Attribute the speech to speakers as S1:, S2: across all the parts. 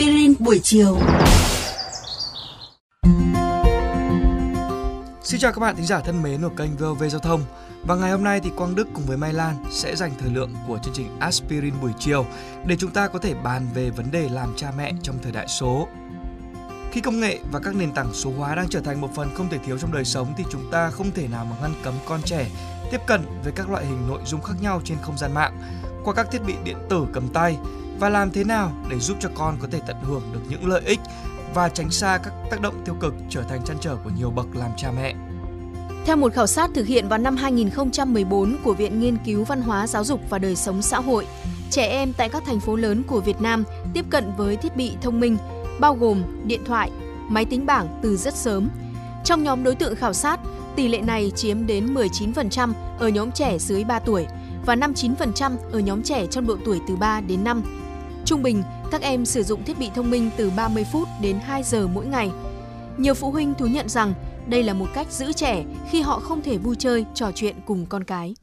S1: aspirin buổi chiều.
S2: Xin chào các bạn thính giả thân mến của kênh VOV Giao thông. Và ngày hôm nay thì Quang Đức cùng với Mai Lan sẽ dành thời lượng của chương trình Aspirin buổi chiều để chúng ta có thể bàn về vấn đề làm cha mẹ trong thời đại số. Khi công nghệ và các nền tảng số hóa đang trở thành một phần không thể thiếu trong đời sống thì chúng ta không thể nào mà ngăn cấm con trẻ tiếp cận với các loại hình nội dung khác nhau trên không gian mạng, qua các thiết bị điện tử cầm tay và làm thế nào để giúp cho con có thể tận hưởng được những lợi ích và tránh xa các tác động tiêu cực trở thành chăn trở của nhiều bậc làm cha mẹ.
S3: Theo một khảo sát thực hiện vào năm 2014 của Viện Nghiên cứu Văn hóa Giáo dục và Đời sống xã hội, trẻ em tại các thành phố lớn của Việt Nam tiếp cận với thiết bị thông minh, bao gồm điện thoại, máy tính bảng từ rất sớm. Trong nhóm đối tượng khảo sát, tỷ lệ này chiếm đến 19% ở nhóm trẻ dưới 3 tuổi và 59% ở nhóm trẻ trong độ tuổi từ 3 đến 5. Trung bình, các em sử dụng thiết bị thông minh từ 30 phút đến 2 giờ mỗi ngày. Nhiều phụ huynh thú nhận rằng đây là một cách giữ trẻ khi họ không thể vui chơi, trò chuyện cùng con cái.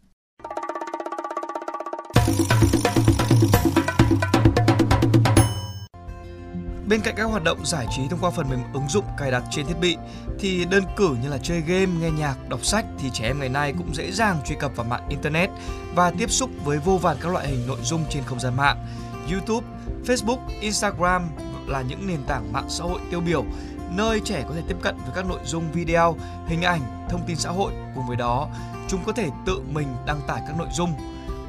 S2: Bên cạnh các hoạt động giải trí thông qua phần mềm ứng dụng cài đặt trên thiết bị thì đơn cử như là chơi game, nghe nhạc, đọc sách thì trẻ em ngày nay cũng dễ dàng truy cập vào mạng internet và tiếp xúc với vô vàn các loại hình nội dung trên không gian mạng. YouTube, Facebook, Instagram là những nền tảng mạng xã hội tiêu biểu nơi trẻ có thể tiếp cận với các nội dung video, hình ảnh, thông tin xã hội. Cùng với đó, chúng có thể tự mình đăng tải các nội dung.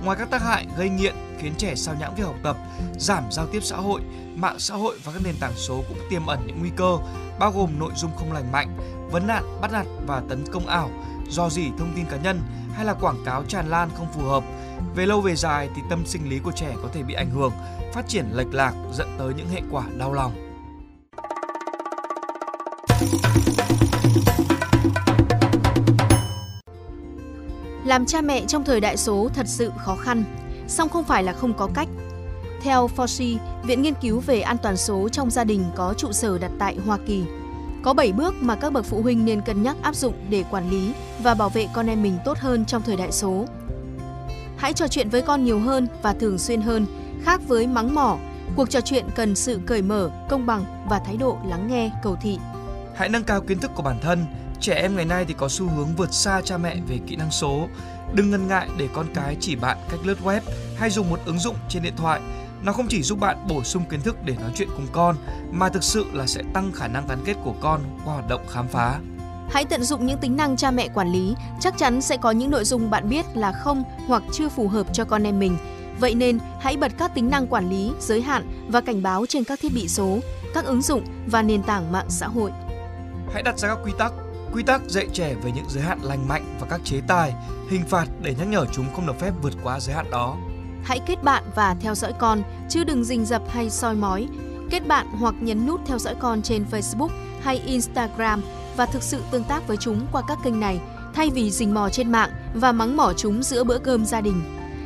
S2: Ngoài các tác hại gây nghiện khiến trẻ sao nhãng việc học tập, giảm giao tiếp xã hội, mạng xã hội và các nền tảng số cũng tiềm ẩn những nguy cơ bao gồm nội dung không lành mạnh, vấn nạn, bắt nạt và tấn công ảo, do dỉ thông tin cá nhân hay là quảng cáo tràn lan không phù hợp. Về lâu về dài thì tâm sinh lý của trẻ có thể bị ảnh hưởng, phát triển lệch lạc dẫn tới những hệ quả đau lòng.
S3: Làm cha mẹ trong thời đại số thật sự khó khăn, song không phải là không có cách. Theo Fauci, Viện Nghiên cứu về an toàn số trong gia đình có trụ sở đặt tại Hoa Kỳ, có 7 bước mà các bậc phụ huynh nên cân nhắc áp dụng để quản lý và bảo vệ con em mình tốt hơn trong thời đại số. Hãy trò chuyện với con nhiều hơn và thường xuyên hơn, khác với mắng mỏ, cuộc trò chuyện cần sự cởi mở, công bằng và thái độ lắng nghe, cầu thị.
S2: Hãy nâng cao kiến thức của bản thân. Trẻ em ngày nay thì có xu hướng vượt xa cha mẹ về kỹ năng số. Đừng ngần ngại để con cái chỉ bạn cách lướt web hay dùng một ứng dụng trên điện thoại. Nó không chỉ giúp bạn bổ sung kiến thức để nói chuyện cùng con mà thực sự là sẽ tăng khả năng gắn kết của con qua hoạt động khám phá.
S3: Hãy tận dụng những tính năng cha mẹ quản lý, chắc chắn sẽ có những nội dung bạn biết là không hoặc chưa phù hợp cho con em mình. Vậy nên, hãy bật các tính năng quản lý, giới hạn và cảnh báo trên các thiết bị số, các ứng dụng và nền tảng mạng xã hội.
S2: Hãy đặt ra các quy tắc, quy tắc dạy trẻ về những giới hạn lành mạnh và các chế tài, hình phạt để nhắc nhở chúng không được phép vượt quá giới hạn đó.
S3: Hãy kết bạn và theo dõi con, chứ đừng rình rập hay soi mói. Kết bạn hoặc nhấn nút theo dõi con trên Facebook hay Instagram và thực sự tương tác với chúng qua các kênh này thay vì rình mò trên mạng và mắng mỏ chúng giữa bữa cơm gia đình.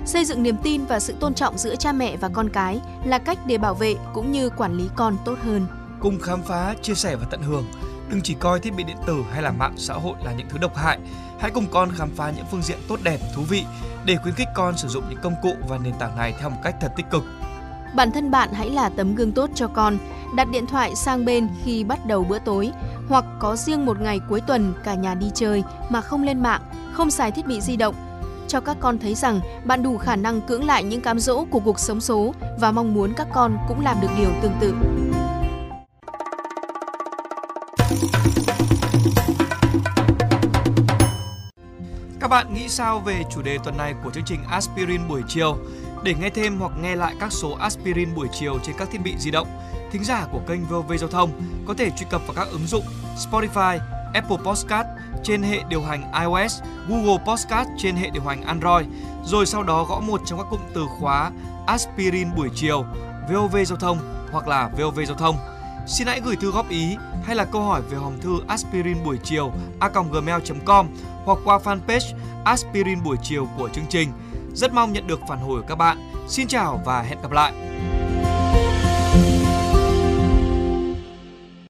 S3: Xây dựng niềm tin và sự tôn trọng giữa cha mẹ và con cái là cách để bảo vệ cũng như quản lý con tốt hơn.
S2: Cùng khám phá, chia sẻ và tận hưởng Đừng chỉ coi thiết bị điện tử hay là mạng xã hội là những thứ độc hại. Hãy cùng con khám phá những phương diện tốt đẹp, thú vị để khuyến khích con sử dụng những công cụ và nền tảng này theo một cách thật tích cực.
S3: Bản thân bạn hãy là tấm gương tốt cho con, đặt điện thoại sang bên khi bắt đầu bữa tối hoặc có riêng một ngày cuối tuần cả nhà đi chơi mà không lên mạng, không xài thiết bị di động. Cho các con thấy rằng bạn đủ khả năng cưỡng lại những cám dỗ của cuộc sống số và mong muốn các con cũng làm được điều tương tự.
S2: Bạn nghĩ sao về chủ đề tuần này của chương trình Aspirin buổi chiều? Để nghe thêm hoặc nghe lại các số Aspirin buổi chiều trên các thiết bị di động, thính giả của kênh VOV Giao thông có thể truy cập vào các ứng dụng Spotify, Apple Podcast trên hệ điều hành iOS, Google Podcast trên hệ điều hành Android, rồi sau đó gõ một trong các cụm từ khóa Aspirin buổi chiều, VOV Giao thông hoặc là VOV Giao thông. Xin hãy gửi thư góp ý hay là câu hỏi về hòm thư aspirin buổi chiều a.gmail.com hoặc qua fanpage aspirin buổi chiều của chương trình. Rất mong nhận được phản hồi của các bạn. Xin chào và hẹn gặp lại!